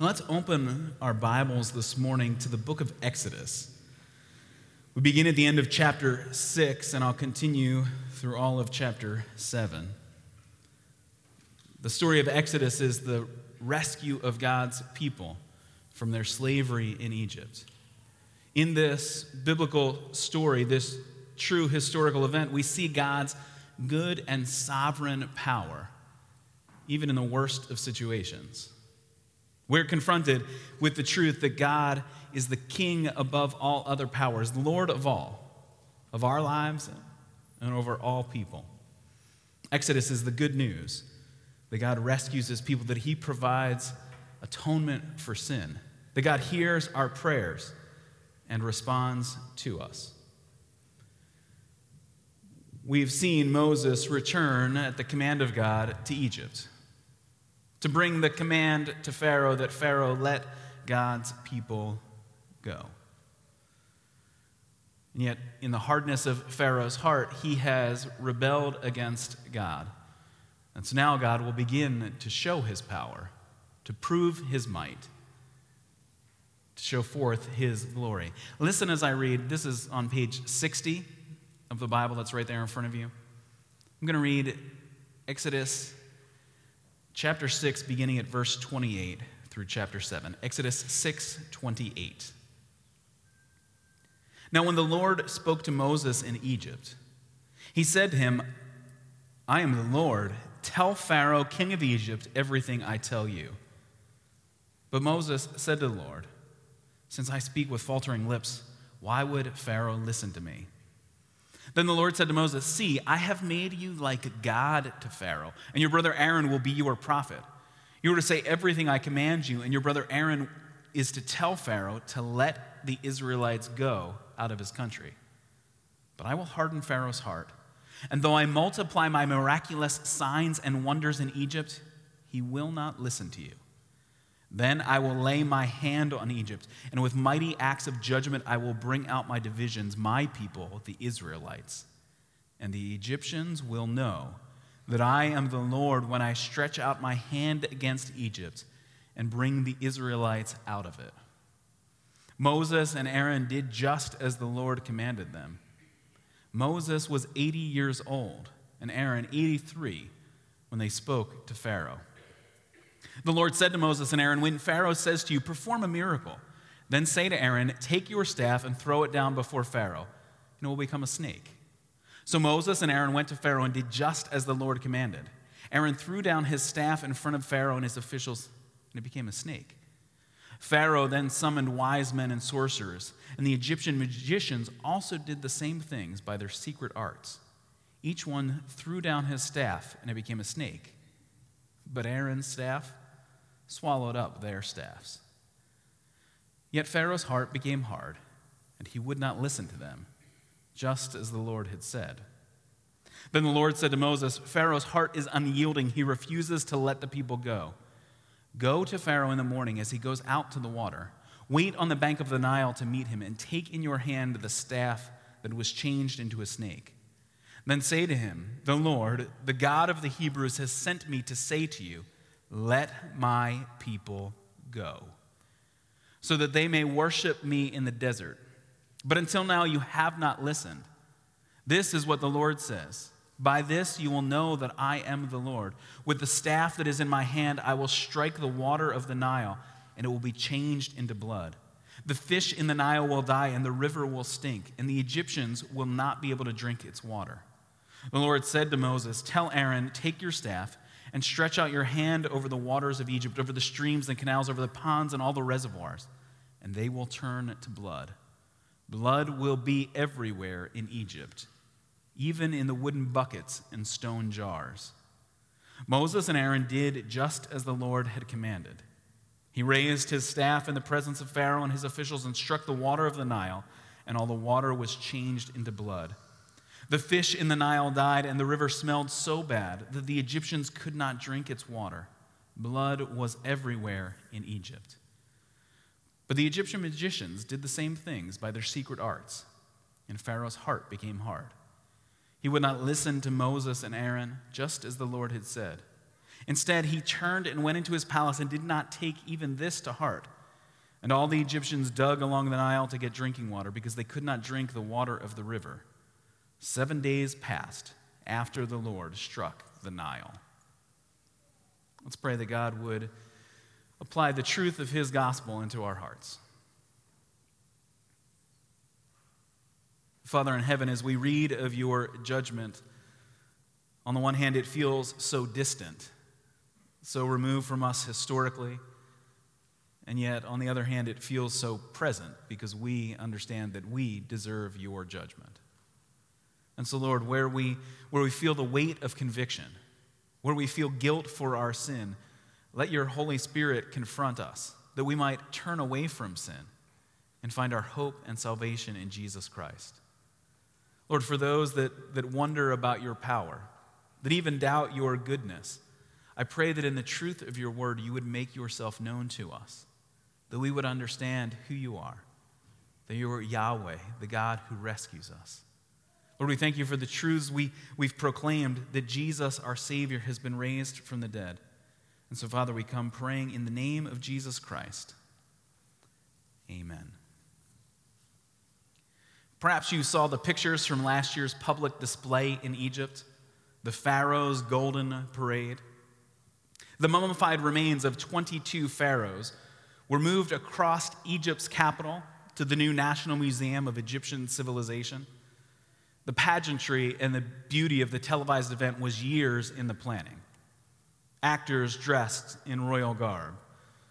Let's open our Bibles this morning to the book of Exodus. We begin at the end of chapter 6, and I'll continue through all of chapter 7. The story of Exodus is the rescue of God's people from their slavery in Egypt. In this biblical story, this true historical event, we see God's good and sovereign power, even in the worst of situations. We're confronted with the truth that God is the king above all other powers, Lord of all, of our lives and over all people. Exodus is the good news that God rescues his people, that he provides atonement for sin, that God hears our prayers and responds to us. We've seen Moses return at the command of God to Egypt to bring the command to Pharaoh that Pharaoh let God's people go. And yet, in the hardness of Pharaoh's heart, he has rebelled against God. And so now God will begin to show his power, to prove his might, to show forth his glory. Listen as I read. This is on page 60 of the Bible that's right there in front of you. I'm going to read Exodus chapter 6, beginning at verse 28 through chapter 7. Exodus 6 28. Now, when the Lord spoke to Moses in Egypt, he said to him, I am the Lord. Tell Pharaoh, king of Egypt, everything I tell you. But Moses said to the Lord, Since I speak with faltering lips, why would Pharaoh listen to me? Then the Lord said to Moses, See, I have made you like God to Pharaoh, and your brother Aaron will be your prophet. You are to say everything I command you, and your brother Aaron is to tell Pharaoh to let the Israelites go out of his country. But I will harden Pharaoh's heart, and though I multiply my miraculous signs and wonders in Egypt, he will not listen to you. Then I will lay my hand on Egypt, and with mighty acts of judgment I will bring out my divisions, my people, the Israelites. And the Egyptians will know that I am the Lord when I stretch out my hand against Egypt and bring the Israelites out of it. Moses and Aaron did just as the Lord commanded them. Moses was 80 years old, and Aaron 83 when they spoke to Pharaoh. The Lord said to Moses and Aaron, When Pharaoh says to you, Perform a miracle, then say to Aaron, Take your staff and throw it down before Pharaoh, and it will become a snake. So Moses and Aaron went to Pharaoh and did just as the Lord commanded. Aaron threw down his staff in front of Pharaoh and his officials, and it became a snake. Pharaoh then summoned wise men and sorcerers, and the Egyptian magicians also did the same things by their secret arts. Each one threw down his staff, and it became a snake. But Aaron's staff swallowed up their staffs. Yet Pharaoh's heart became hard, and he would not listen to them, just as the Lord had said. Then the Lord said to Moses, Pharaoh's heart is unyielding. He refuses to let the people go. Go to Pharaoh in the morning as he goes out to the water. Wait on the bank of the Nile to meet him, and take in your hand the staff that was changed into a snake. Then say to him, The Lord, the God of the Hebrews, has sent me to say to you, let my people go, so that they may worship me in the desert. But until now, you have not listened. This is what the Lord says By this you will know that I am the Lord. With the staff that is in my hand, I will strike the water of the Nile, and it will be changed into blood. The fish in the Nile will die, and the river will stink, and the Egyptians will not be able to drink its water. The Lord said to Moses, Tell Aaron, take your staff and stretch out your hand over the waters of Egypt, over the streams and canals, over the ponds and all the reservoirs, and they will turn to blood. Blood will be everywhere in Egypt, even in the wooden buckets and stone jars. Moses and Aaron did just as the Lord had commanded. He raised his staff in the presence of Pharaoh and his officials and struck the water of the Nile, and all the water was changed into blood. The fish in the Nile died, and the river smelled so bad that the Egyptians could not drink its water. Blood was everywhere in Egypt. But the Egyptian magicians did the same things by their secret arts, and Pharaoh's heart became hard. He would not listen to Moses and Aaron, just as the Lord had said. Instead, he turned and went into his palace and did not take even this to heart. And all the Egyptians dug along the Nile to get drinking water because they could not drink the water of the river. Seven days passed after the Lord struck the Nile. Let's pray that God would apply the truth of his gospel into our hearts. Father in heaven, as we read of your judgment, on the one hand, it feels so distant, so removed from us historically. And yet, on the other hand, it feels so present because we understand that we deserve your judgment. And so, Lord, where we, where we feel the weight of conviction, where we feel guilt for our sin, let your Holy Spirit confront us that we might turn away from sin and find our hope and salvation in Jesus Christ. Lord, for those that, that wonder about your power, that even doubt your goodness, I pray that in the truth of your word, you would make yourself known to us, that we would understand who you are, that you are Yahweh, the God who rescues us. Lord, we thank you for the truths we, we've proclaimed that Jesus, our Savior, has been raised from the dead. And so, Father, we come praying in the name of Jesus Christ. Amen. Perhaps you saw the pictures from last year's public display in Egypt, the Pharaoh's Golden Parade. The mummified remains of 22 pharaohs were moved across Egypt's capital to the new National Museum of Egyptian Civilization. The pageantry and the beauty of the televised event was years in the planning. Actors dressed in royal garb,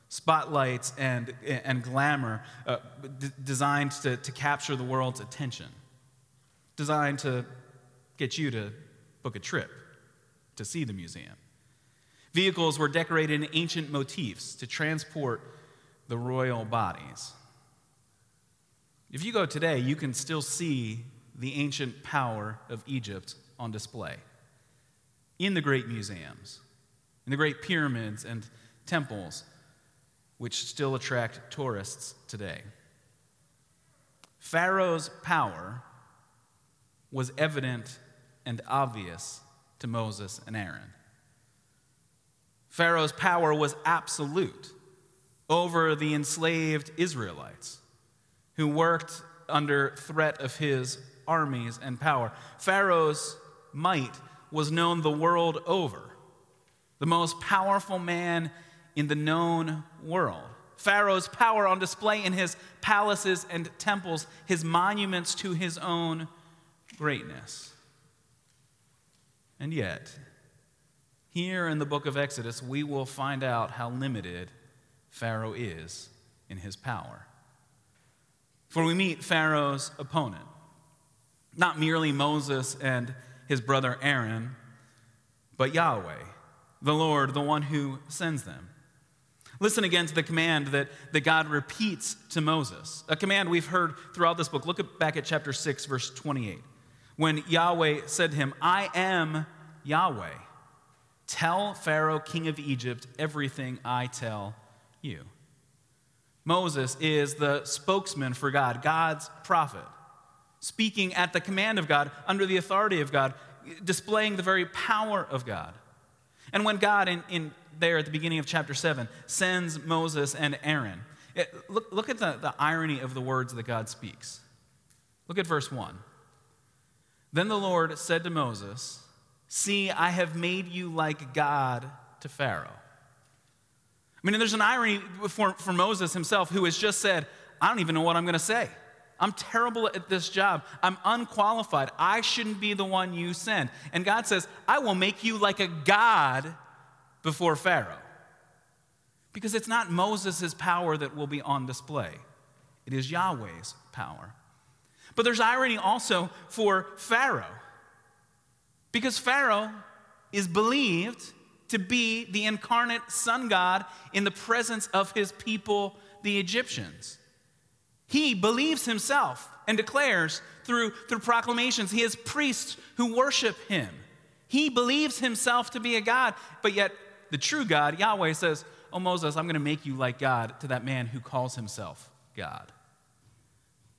spotlights and, and glamour uh, d- designed to, to capture the world's attention, designed to get you to book a trip to see the museum. Vehicles were decorated in ancient motifs to transport the royal bodies. If you go today, you can still see the ancient power of Egypt on display in the great museums, in the great pyramids and temples which still attract tourists today. Pharaoh's power was evident and obvious to Moses and Aaron. Pharaoh's power was absolute over the enslaved Israelites who worked under threat of his armies and power. Pharaoh's might was known the world over. The most powerful man in the known world. Pharaoh's power on display in his palaces and temples, his monuments to his own greatness. And yet, here in the book of Exodus, we will find out how limited Pharaoh is in his power. For we meet Pharaoh's opponent, not merely Moses and his brother Aaron, but Yahweh, the Lord, the one who sends them. Listen again to the command that, that God repeats to Moses, a command we've heard throughout this book. Look at, back at chapter 6, verse 28. When Yahweh said to him, I am Yahweh. Tell Pharaoh, king of Egypt, everything I tell you. Moses is the spokesman for God, God's prophet, speaking at the command of God, under the authority of God, displaying the very power of God. And when God, in, in there at the beginning of chapter 7, sends Moses and Aaron, it, look, look at the, the irony of the words that God speaks. Look at verse 1. Then the Lord said to Moses, See, I have made you like God to Pharaoh. I mean, there's an irony for, for Moses himself, who has just said, I don't even know what I'm going to say. I'm terrible at this job. I'm unqualified. I shouldn't be the one you send. And God says, I will make you like a God before Pharaoh. Because it's not Moses' power that will be on display, it is Yahweh's power. But there's irony also for Pharaoh. Because Pharaoh is believed to be the incarnate sun god in the presence of his people, the Egyptians. He believes himself and declares through, through proclamations, he has priests who worship him. He believes himself to be a God, but yet the true God, Yahweh, says, Oh, Moses, I'm going to make you like God to that man who calls himself God.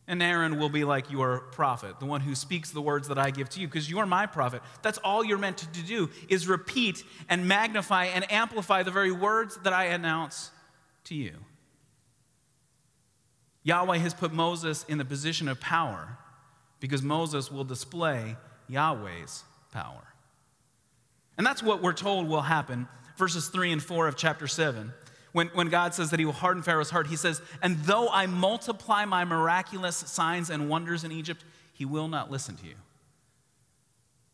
And Aaron will be like your prophet, the one who speaks the words that I give to you, because you're my prophet. That's all you're meant to do is repeat and magnify and amplify the very words that I announce to you. Yahweh has put Moses in the position of power because Moses will display Yahweh's power. And that's what we're told will happen. Verses 3 and 4 of chapter 7. When, when God says that he will harden Pharaoh's heart, he says, And though I multiply my miraculous signs and wonders in Egypt, he will not listen to you.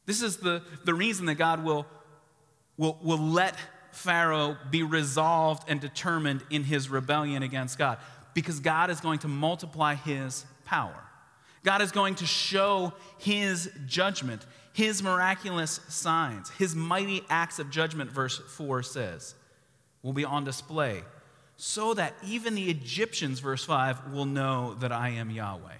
This is the, the reason that God will, will, will let Pharaoh be resolved and determined in his rebellion against God, because God is going to multiply his power. God is going to show his judgment, his miraculous signs, his mighty acts of judgment, verse 4 says will be on display so that even the Egyptians, verse 5, will know that I am Yahweh.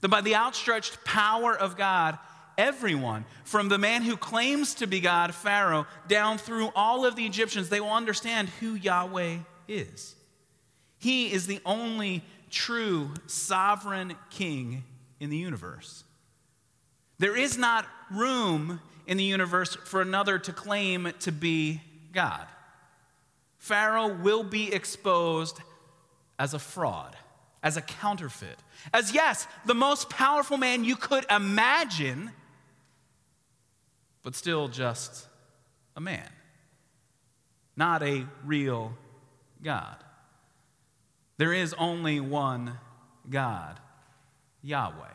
That by the outstretched power of God, everyone, from the man who claims to be God, Pharaoh, down through all of the Egyptians, they will understand who Yahweh is. He is the only true sovereign king in the universe. There is not room in the universe for another to claim to be God. Pharaoh will be exposed as a fraud, as a counterfeit, as yes, the most powerful man you could imagine, but still just a man, not a real God. There is only one God, Yahweh.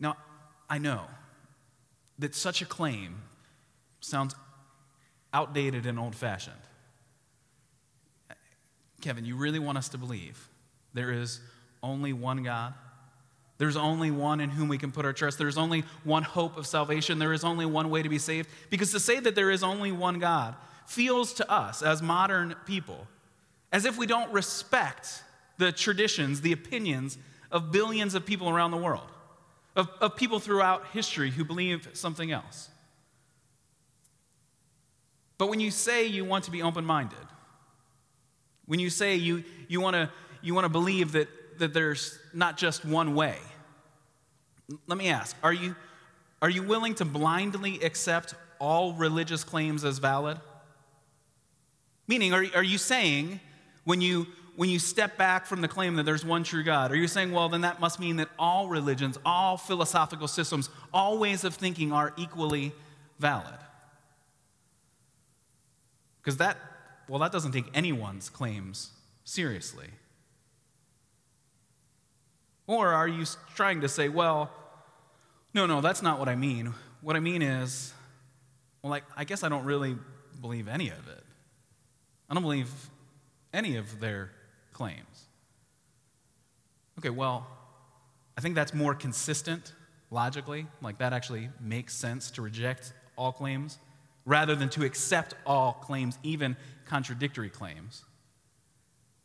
Now, I know that such a claim sounds outdated and old fashioned. Kevin, you really want us to believe there is only one God? There's only one in whom we can put our trust. There's only one hope of salvation. There is only one way to be saved. Because to say that there is only one God feels to us as modern people as if we don't respect the traditions, the opinions of billions of people around the world, of, of people throughout history who believe something else. But when you say you want to be open minded, when you say you, you want to you wanna believe that, that there's not just one way, let me ask are you, are you willing to blindly accept all religious claims as valid? Meaning, are, are you saying when you, when you step back from the claim that there's one true God, are you saying, well, then that must mean that all religions, all philosophical systems, all ways of thinking are equally valid? Because that, well, that doesn't take anyone's claims seriously. Or are you trying to say, well, no, no, that's not what I mean. What I mean is, well, like, I guess I don't really believe any of it. I don't believe any of their claims. Okay, well, I think that's more consistent logically. Like, that actually makes sense to reject all claims rather than to accept all claims, even contradictory claims.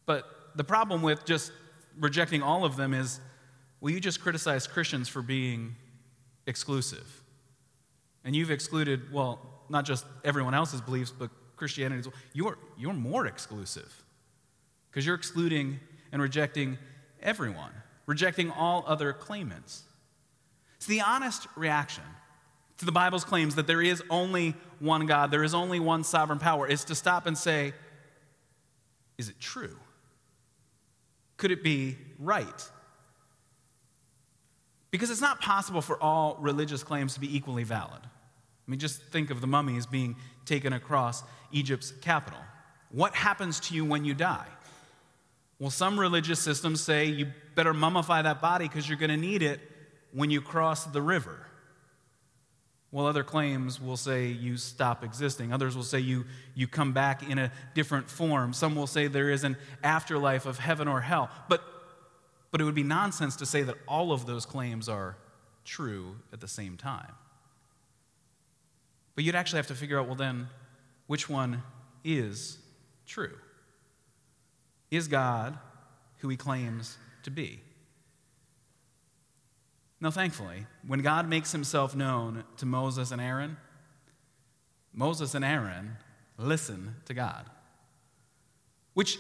But the problem with just rejecting all of them is well, you just criticize Christians for being exclusive. And you've excluded, well, not just everyone else's beliefs, but Christianity. You're, you're more exclusive because you're excluding and rejecting everyone, rejecting all other claimants. It's the honest reaction to the Bible's claims that there is only one God, there is only one sovereign power, is to stop and say, is it true? Could it be right? Because it's not possible for all religious claims to be equally valid. I mean, just think of the mummies being taken across Egypt's capital. What happens to you when you die? Well, some religious systems say you better mummify that body because you're going to need it when you cross the river. Well, other claims will say you stop existing. Others will say you, you come back in a different form. Some will say there is an afterlife of heaven or hell. But, but it would be nonsense to say that all of those claims are true at the same time. But you'd actually have to figure out well, then, which one is true? Is God who he claims to be? Now, thankfully, when God makes himself known to Moses and Aaron, Moses and Aaron listen to God. Which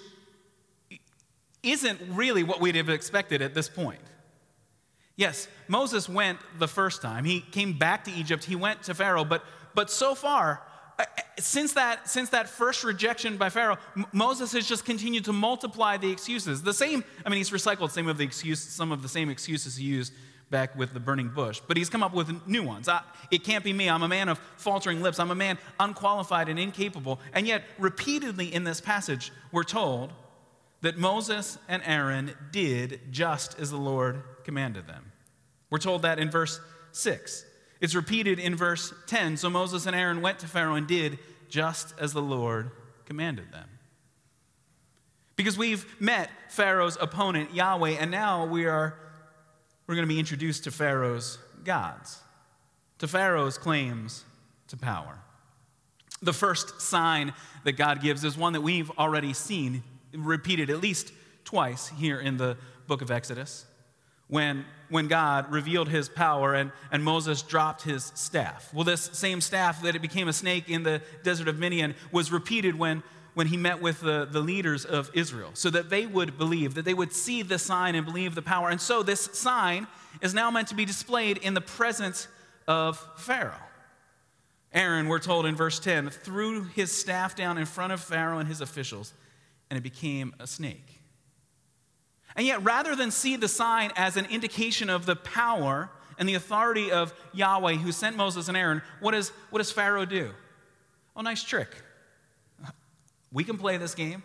isn't really what we'd have expected at this point. Yes, Moses went the first time. He came back to Egypt. He went to Pharaoh, but, but so far, since that, since that first rejection by Pharaoh, M- Moses has just continued to multiply the excuses. The same, I mean, he's recycled some of the excuse, some of the same excuses he used back with the burning bush, but he's come up with new ones. I, it can't be me. I'm a man of faltering lips. I'm a man unqualified and incapable. And yet, repeatedly in this passage, we're told that Moses and Aaron did just as the Lord commanded them. We're told that in verse 6. It's repeated in verse 10. So Moses and Aaron went to Pharaoh and did just as the Lord commanded them. Because we've met Pharaoh's opponent, Yahweh, and now we are we're going to be introduced to Pharaoh's gods, to Pharaoh's claims to power. The first sign that God gives is one that we've already seen repeated at least twice here in the book of Exodus when, when God revealed his power and, and Moses dropped his staff. Well, this same staff that it became a snake in the desert of Midian was repeated when, when he met with the, the leaders of Israel so that they would believe, that they would see the sign and believe the power. And so this sign is now meant to be displayed in the presence of Pharaoh. Aaron, we're told in verse 10, threw his staff down in front of Pharaoh and his officials and it became a snake. And yet, rather than see the sign as an indication of the power and the authority of Yahweh who sent Moses and Aaron, what, is, what does Pharaoh do? Oh, nice trick. We can play this game.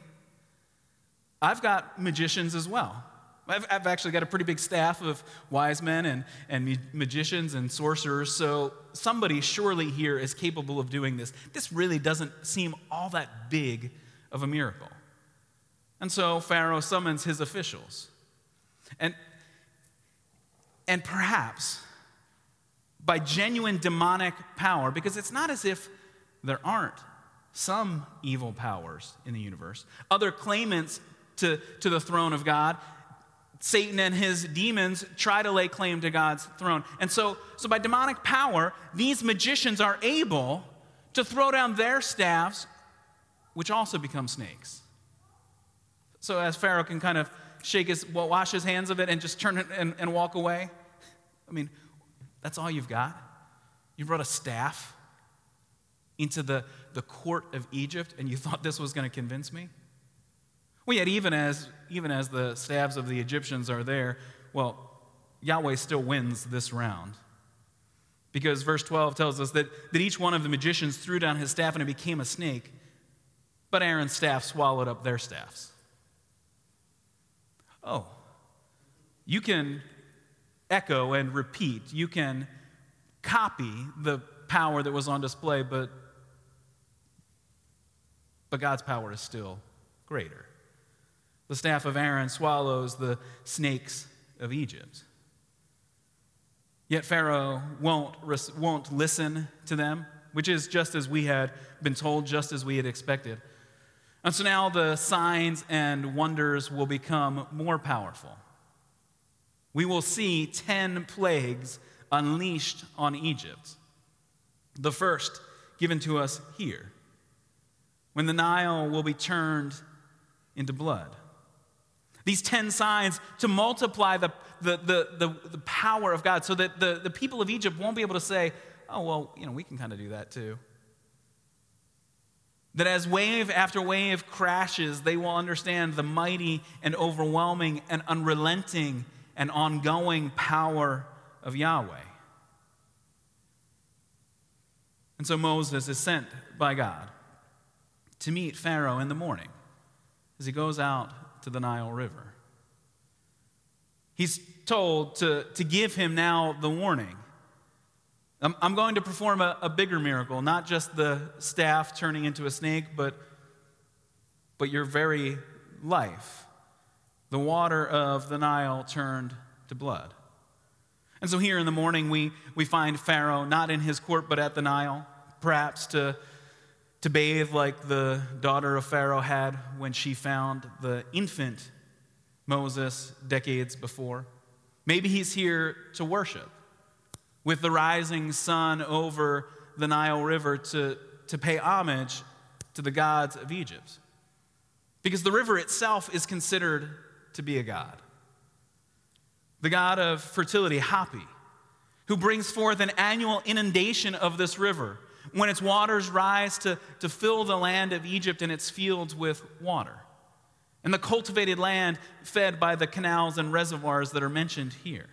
I've got magicians as well. I've, I've actually got a pretty big staff of wise men and, and magicians and sorcerers, so somebody surely here is capable of doing this. This really doesn't seem all that big of a miracle. And so Pharaoh summons his officials. And, and perhaps by genuine demonic power, because it's not as if there aren't some evil powers in the universe, other claimants to, to the throne of God. Satan and his demons try to lay claim to God's throne. And so, so by demonic power, these magicians are able to throw down their staffs, which also become snakes. So as Pharaoh can kind of shake his, wash his hands of it and just turn it and, and walk away. I mean, that's all you've got. You brought a staff into the, the court of Egypt and you thought this was going to convince me? Well, yet even as, even as the staves of the Egyptians are there, well, Yahweh still wins this round. Because verse 12 tells us that, that each one of the magicians threw down his staff and it became a snake, but Aaron's staff swallowed up their staffs. Oh, you can echo and repeat, you can copy the power that was on display, but, but God's power is still greater. The staff of Aaron swallows the snakes of Egypt. Yet Pharaoh won't, won't listen to them, which is just as we had been told, just as we had expected. And so now the signs and wonders will become more powerful. We will see 10 plagues unleashed on Egypt. The first given to us here, when the Nile will be turned into blood. These 10 signs to multiply the, the, the, the, the power of God so that the, the people of Egypt won't be able to say, oh, well, you know, we can kind of do that too. That as wave after wave crashes, they will understand the mighty and overwhelming and unrelenting and ongoing power of Yahweh. And so Moses is sent by God to meet Pharaoh in the morning as he goes out to the Nile River. He's told to, to give him now the warning I'm, going to perform a, a bigger miracle, not just the staff turning into a snake, but, but your very life. The water of the Nile turned to blood. And so here in the morning, we, we find Pharaoh not in his court, but at the Nile, perhaps to, to bathe like the daughter of Pharaoh had when she found the infant Moses decades before. Maybe he's here to worship with the rising sun over the Nile River to, to pay homage to the gods of Egypt. Because the river itself is considered to be a God. The God of fertility, Hapi, who brings forth an annual inundation of this river when its waters rise to, to fill the land of Egypt and its fields with water. And the cultivated land fed by the canals and reservoirs that are mentioned here.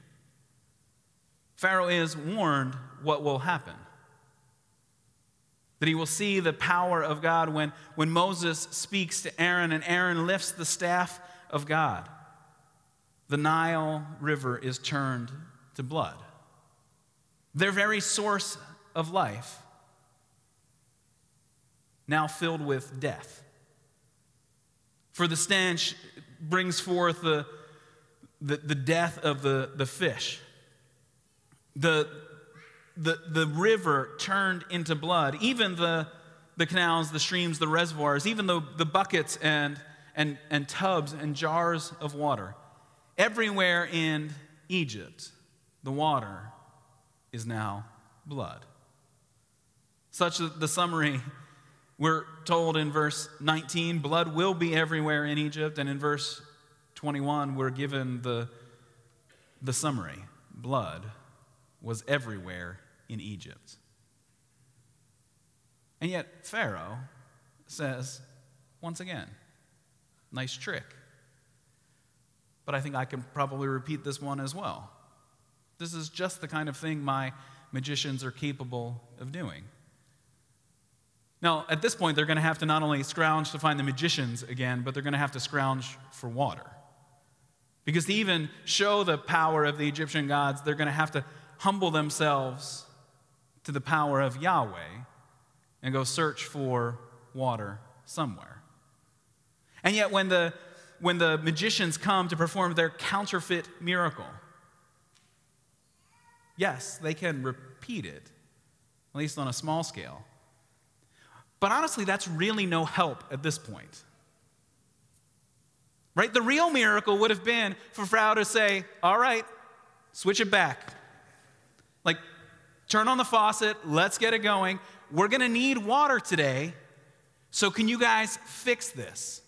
Pharaoh is warned what will happen. That he will see the power of God when, when Moses speaks to Aaron and Aaron lifts the staff of God. The Nile River is turned to blood. Their very source of life, now filled with death. For the stench brings forth the, the, the death of the, the fish. The, the, the river turned into blood. Even the, the canals, the streams, the reservoirs, even the, the buckets and, and, and tubs and jars of water. Everywhere in Egypt, the water is now blood. Such the summary we're told in verse 19 blood will be everywhere in Egypt, and in verse 21, we're given the, the summary blood was everywhere in Egypt. And yet, Pharaoh says, once again, nice trick. But I think I can probably repeat this one as well. This is just the kind of thing my magicians are capable of doing. Now, at this point, they're going to have to not only scrounge to find the magicians again, but they're going to have to scrounge for water. Because to even show the power of the Egyptian gods, they're going to have to humble themselves to the power of Yahweh and go search for water somewhere. And yet, when the, when the magicians come to perform their counterfeit miracle, yes, they can repeat it, at least on a small scale. But honestly, that's really no help at this point. Right? The real miracle would have been for Pharaoh to say, All right, switch it back. Like, turn on the faucet, let's get it going. We're to need water today, so can you guys fix this?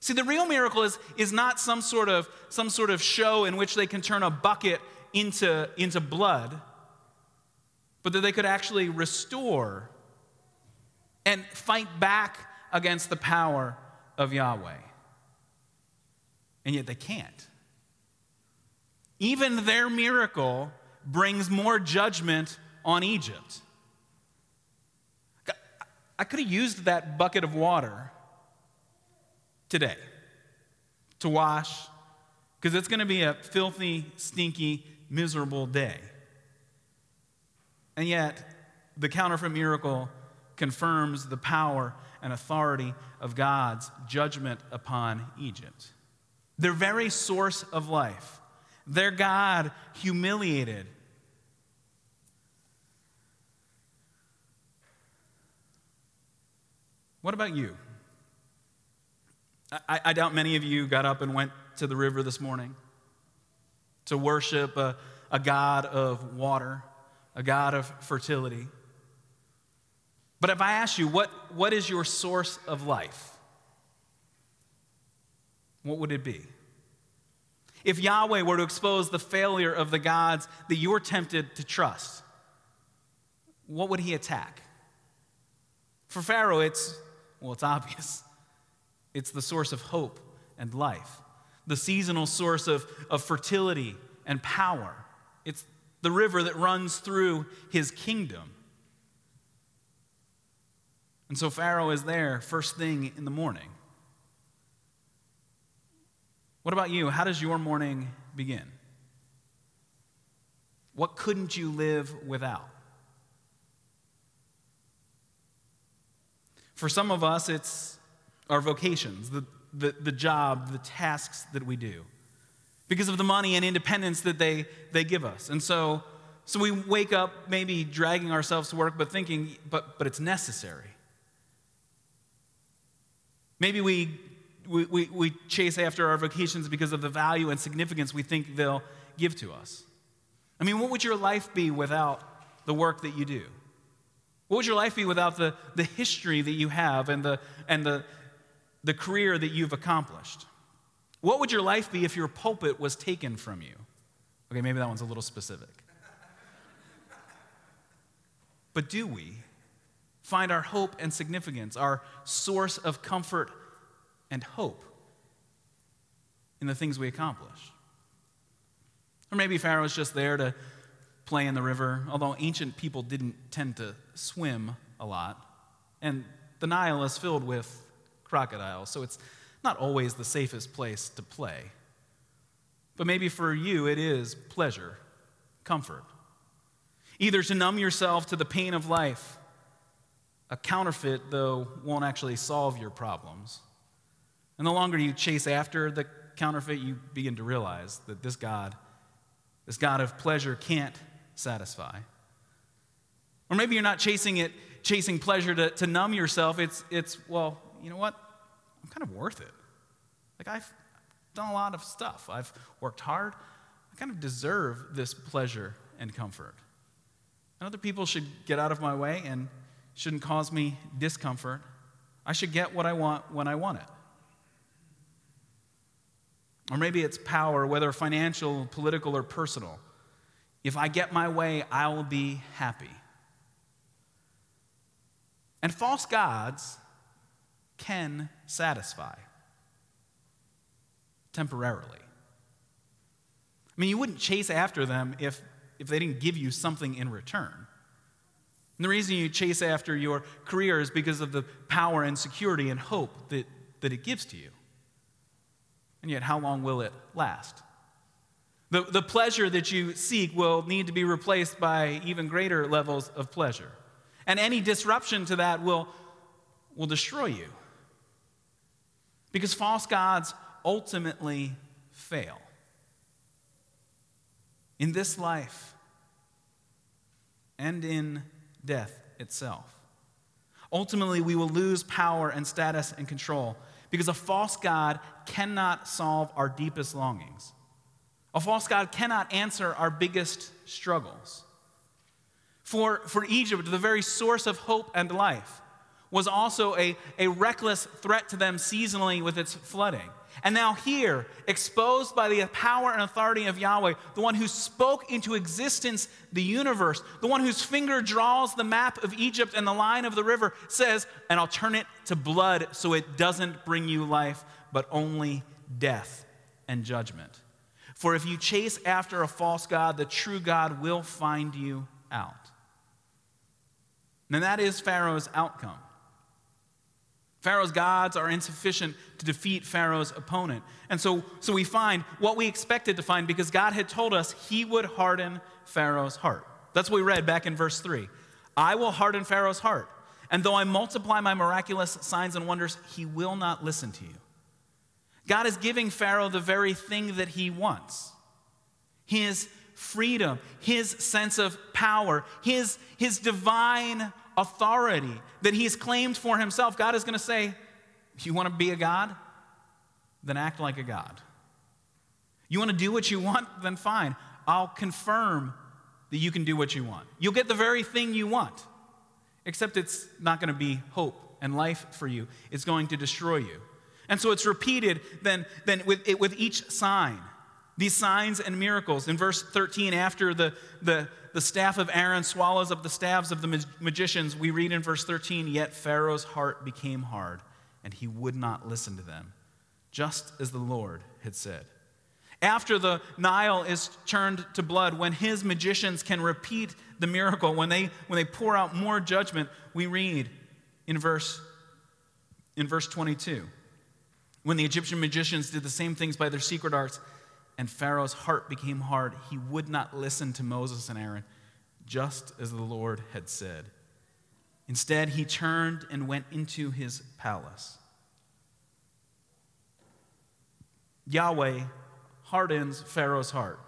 See, the real miracle is, is not some sort, of, some sort of show in which they can turn a bucket into, into blood, but that they could actually restore and fight back against the power of Yahweh. And yet they can't. Even their miracle brings more judgment on Egypt. I could have used that bucket of water today to wash, because it's going to be a filthy, stinky, miserable day. And yet, the counterfeit miracle confirms the power and authority of God's judgment upon Egypt. Their very source of life, their God humiliated. What about you? I, I, doubt many of you got up and went to the river this morning to worship a, a God of water, a God of fertility. But if I ask you, what, what is your source of life? What would it be? If Yahweh were to expose the failure of the gods that you're tempted to trust, what would he attack? For Pharaoh, it's, well, it's obvious. It's the source of hope and life, the seasonal source of, of fertility and power. It's the river that runs through his kingdom. And so Pharaoh is there first thing in the morning. What about you? How does your morning begin? What couldn't you live without? For some of us, it's our vocations, the, the, the job, the tasks that we do, because of the money and independence that they, they give us. And so, so we wake up maybe dragging ourselves to work, but thinking, but, but it's necessary. Maybe we, we, we, we chase after our vocations because of the value and significance we think they'll give to us. I mean, what would your life be without the work that you do? What would your life be without the, the history that you have and, the, and the, the career that you've accomplished? What would your life be if your pulpit was taken from you? Okay, maybe that one's a little specific. But do we find our hope and significance, our source of comfort and hope in the things we accomplish? Or maybe Pharaoh's just there to play in the river, although ancient people didn't tend to swim a lot. And the Nile is filled with crocodiles, so it's not always the safest place to play. But maybe for you, it is pleasure, comfort. Either to numb yourself to the pain of life, a counterfeit, though, won't actually solve your problems. And the longer you chase after the counterfeit, you begin to realize that this God, this God of pleasure, can't satisfy. Or maybe you're not chasing it, chasing pleasure to, to numb yourself. It's, it's, well, you know what? I'm kind of worth it. Like, I've done a lot of stuff, I've worked hard. I kind of deserve this pleasure and comfort. And other people should get out of my way and shouldn't cause me discomfort. I should get what I want when I want it. Or maybe it's power, whether financial, political, or personal. If I get my way, I will be happy. And false gods can satisfy temporarily. I mean, you wouldn't chase after them if, if they didn't give you something in return. And the reason you chase after your career is because of the power and security and hope that, that it gives to you. And yet, how long will it last? The, the pleasure that you seek will need to be replaced by even greater levels of pleasure. And any disruption to that will, will destroy you. Because false gods ultimately fail. In this life and in death itself. Ultimately, we will lose power and status and control because a false God cannot solve our deepest longings. A false God cannot answer our biggest struggles. For, for Egypt, the very source of hope and life was also a, a reckless threat to them seasonally with its flooding. And now, here, exposed by the power and authority of Yahweh, the one who spoke into existence the universe, the one whose finger draws the map of Egypt and the line of the river, says, And I'll turn it to blood so it doesn't bring you life, but only death and judgment. For if you chase after a false God, the true God will find you out. And that is Pharaoh's outcome. Pharaoh's gods are insufficient to defeat Pharaoh's opponent. And so, so we find what we expected to find because God had told us he would harden Pharaoh's heart. That's what we read back in verse 3. I will harden Pharaoh's heart, and though I multiply my miraculous signs and wonders, he will not listen to you. God is giving Pharaoh the very thing that he wants his freedom, his sense of power, his, his divine authority that he's claimed for himself, God is going to say, You want to be a God? Then act like a God. You want to do what you want? Then fine. I'll confirm that you can do what you want. You'll get the very thing you want, except it's not going to be hope and life for you, it's going to destroy you. And so it's repeated then, then with, it, with each sign. These signs and miracles. In verse 13, after the, the, the staff of Aaron swallows up the staffs of the magicians, we read in verse 13, Yet Pharaoh's heart became hard, and he would not listen to them, just as the Lord had said. After the Nile is turned to blood, when his magicians can repeat the miracle, when they, when they pour out more judgment, we read in verse, in verse 22. When the Egyptian magicians did the same things by their secret arts, and Pharaoh's heart became hard. He would not listen to Moses and Aaron, just as the Lord had said. Instead, he turned and went into his palace. Yahweh hardens Pharaoh's heart,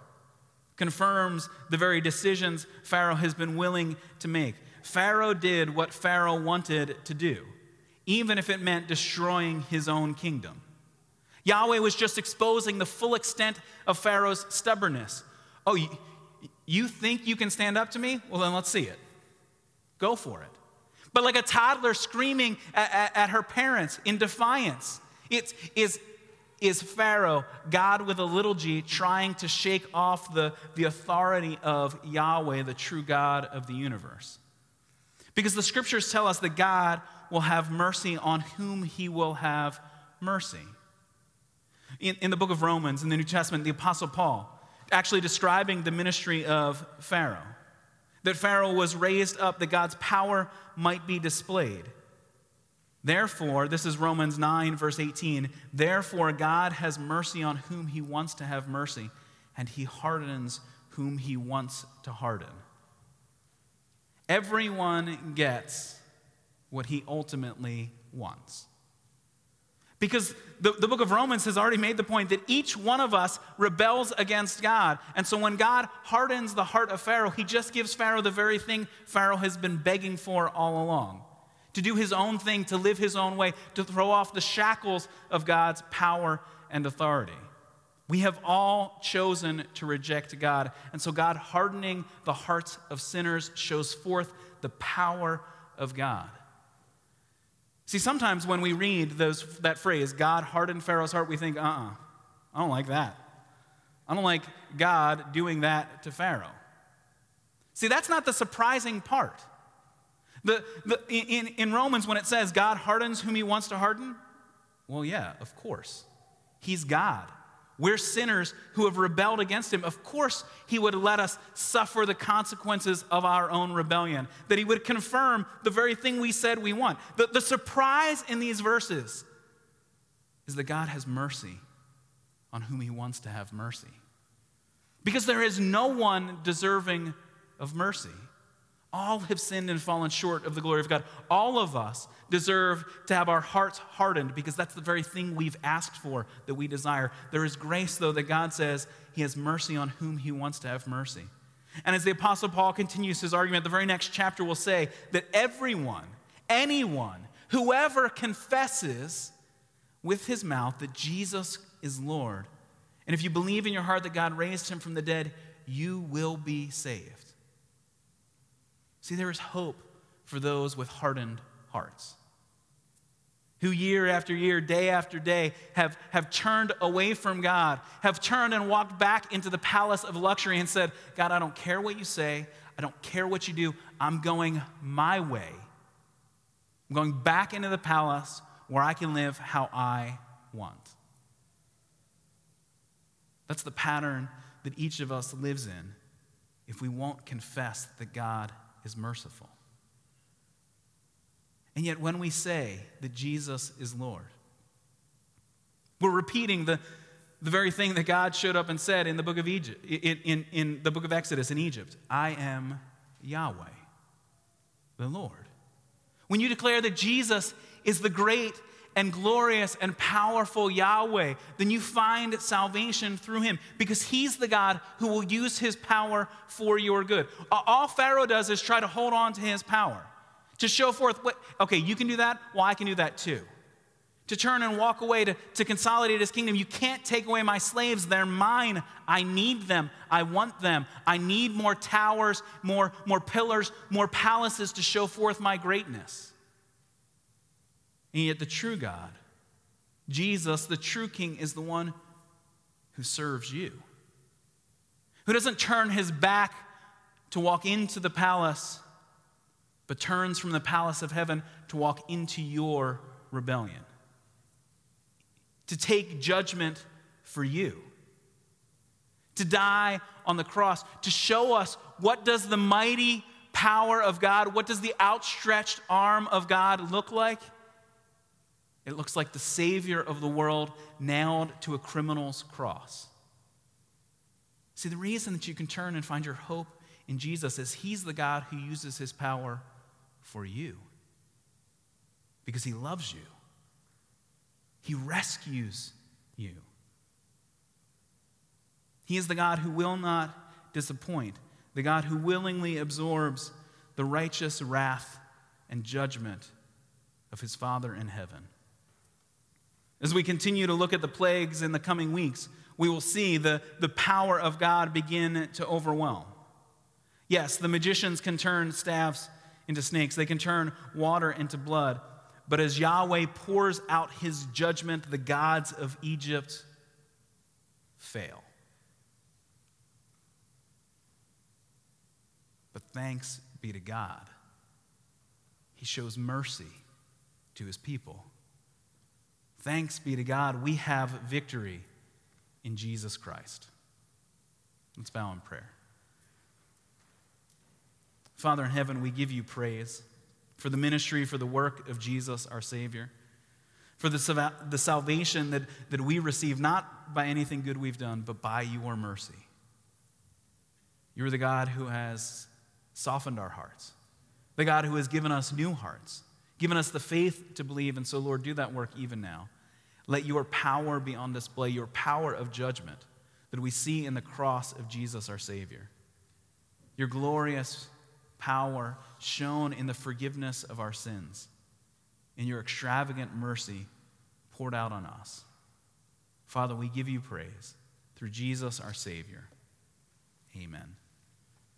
confirms the very decisions Pharaoh has been willing to make. Pharaoh did what Pharaoh wanted to do, even if it meant destroying his own kingdom. Yahweh was just exposing the full extent of Pharaoh's stubbornness. Oh, you, think you can stand up to me? Well, then let's see it. Go for it. But like a toddler screaming at, at, at her parents in defiance, it's, is is Pharaoh, God with a little g, trying to shake off the, the authority of Yahweh, the true God of the universe. Because the scriptures tell us that God will have mercy on whom he will have mercy. In, in the book of Romans, in the New Testament, the Apostle Paul, actually describing the ministry of Pharaoh, that Pharaoh was raised up that God's power might be displayed. Therefore, this is Romans 9, verse 18. Therefore, God has mercy on whom he wants to have mercy, and he hardens whom he wants to harden. Everyone gets what he ultimately wants. Because the, the book of Romans has already made the point that each one of us rebels against God. And so when God hardens the heart of Pharaoh, he just gives Pharaoh the very thing Pharaoh has been begging for all along to do his own thing, to live his own way, to throw off the shackles of God's power and authority. We have all chosen to reject God. And so, God hardening the hearts of sinners shows forth the power of God. See, sometimes when we read those, that phrase, God hardened Pharaoh's heart, we think, uh uh-uh, uh I don't like that. I don't like God doing that to Pharaoh. See, that's not the surprising part. The, the, in, in Romans, when it says God hardens whom he wants to harden, well, yeah, of course. He's God. We're sinners who have rebelled against him. Of course, he would let us suffer the consequences of our own rebellion, that he would confirm the very thing we said we want. The, the surprise in these verses is that God has mercy on whom he wants to have mercy. Because there is no one deserving of mercy. All have sinned and fallen short of the glory of God. All of us deserve to have our hearts hardened because that's the very thing we've asked for that we desire. There is grace, though, that God says He has mercy on whom He wants to have mercy. And as the Apostle Paul continues his argument, the very next chapter will say that everyone, anyone, whoever confesses with his mouth that Jesus is Lord, and if you believe in your heart that God raised him from the dead, you will be saved. See, there is hope for those with hardened hearts who year after year, day after day, have, have turned away from God, have turned and walked back into the palace of luxury and said, God, I don't care what you say, I don't care what you do, I'm going my way. I'm going back into the palace where I can live how I want. That's the pattern that each of us lives in if we won't confess that God is merciful. And yet, when we say that Jesus is Lord, we're repeating the, the very thing that God showed up and said in the book of Egypt, in, in, in the book of Exodus in Egypt I am Yahweh, the Lord. When you declare that Jesus is the great and glorious and powerful Yahweh, then you find salvation through him because he's the God who will use his power for your good. All Pharaoh does is try to hold on to his power, to show forth what, okay, you can do that, well, I can do that too. To turn and walk away to, to consolidate his kingdom. You can't take away my slaves. They're mine. I need them. I want them. I need more towers, more, more pillars, more palaces to show forth my greatness. And yet, the true God, Jesus, the true King, is the one who serves you, who doesn't turn his back to walk into the palace, but turns from the palace of heaven to walk into your rebellion, to take judgment for you. To die on the cross. To show us what does the mighty power of god what does the outstretched arm of god look like it looks like the Savior of the world nailed to a criminal's cross. See, the reason that you can turn and find your hope in Jesus is He's the God who uses His power for you because He loves you, He rescues you. He is the God who will not disappoint, the God who willingly absorbs the righteous wrath and judgment of His Father in heaven. As we continue to look at the plagues in the coming weeks, we will see the, the power of God begin to overwhelm. Yes, the magicians can turn staffs into snakes, they can turn water into blood. But as Yahweh pours out his judgment, the gods of Egypt fail. But thanks be to God, he shows mercy to his people. Thanks be to God, we have victory in Jesus Christ. Let's bow in prayer. Father in heaven, we give you praise for the ministry, for the work of Jesus, our Savior, for the, the salvation that, that we receive not by anything good we've done, but by your mercy. You're the God who has softened our hearts, the God who has given us new hearts, given us the faith to believe. And so, Lord, do that work even now. Let your power be on display, your power of judgment that we see in the cross of Jesus, our Savior. Your glorious power shown in the forgiveness of our sins, in your extravagant mercy poured out on us. Father, we give you praise through Jesus, our Savior. Amen.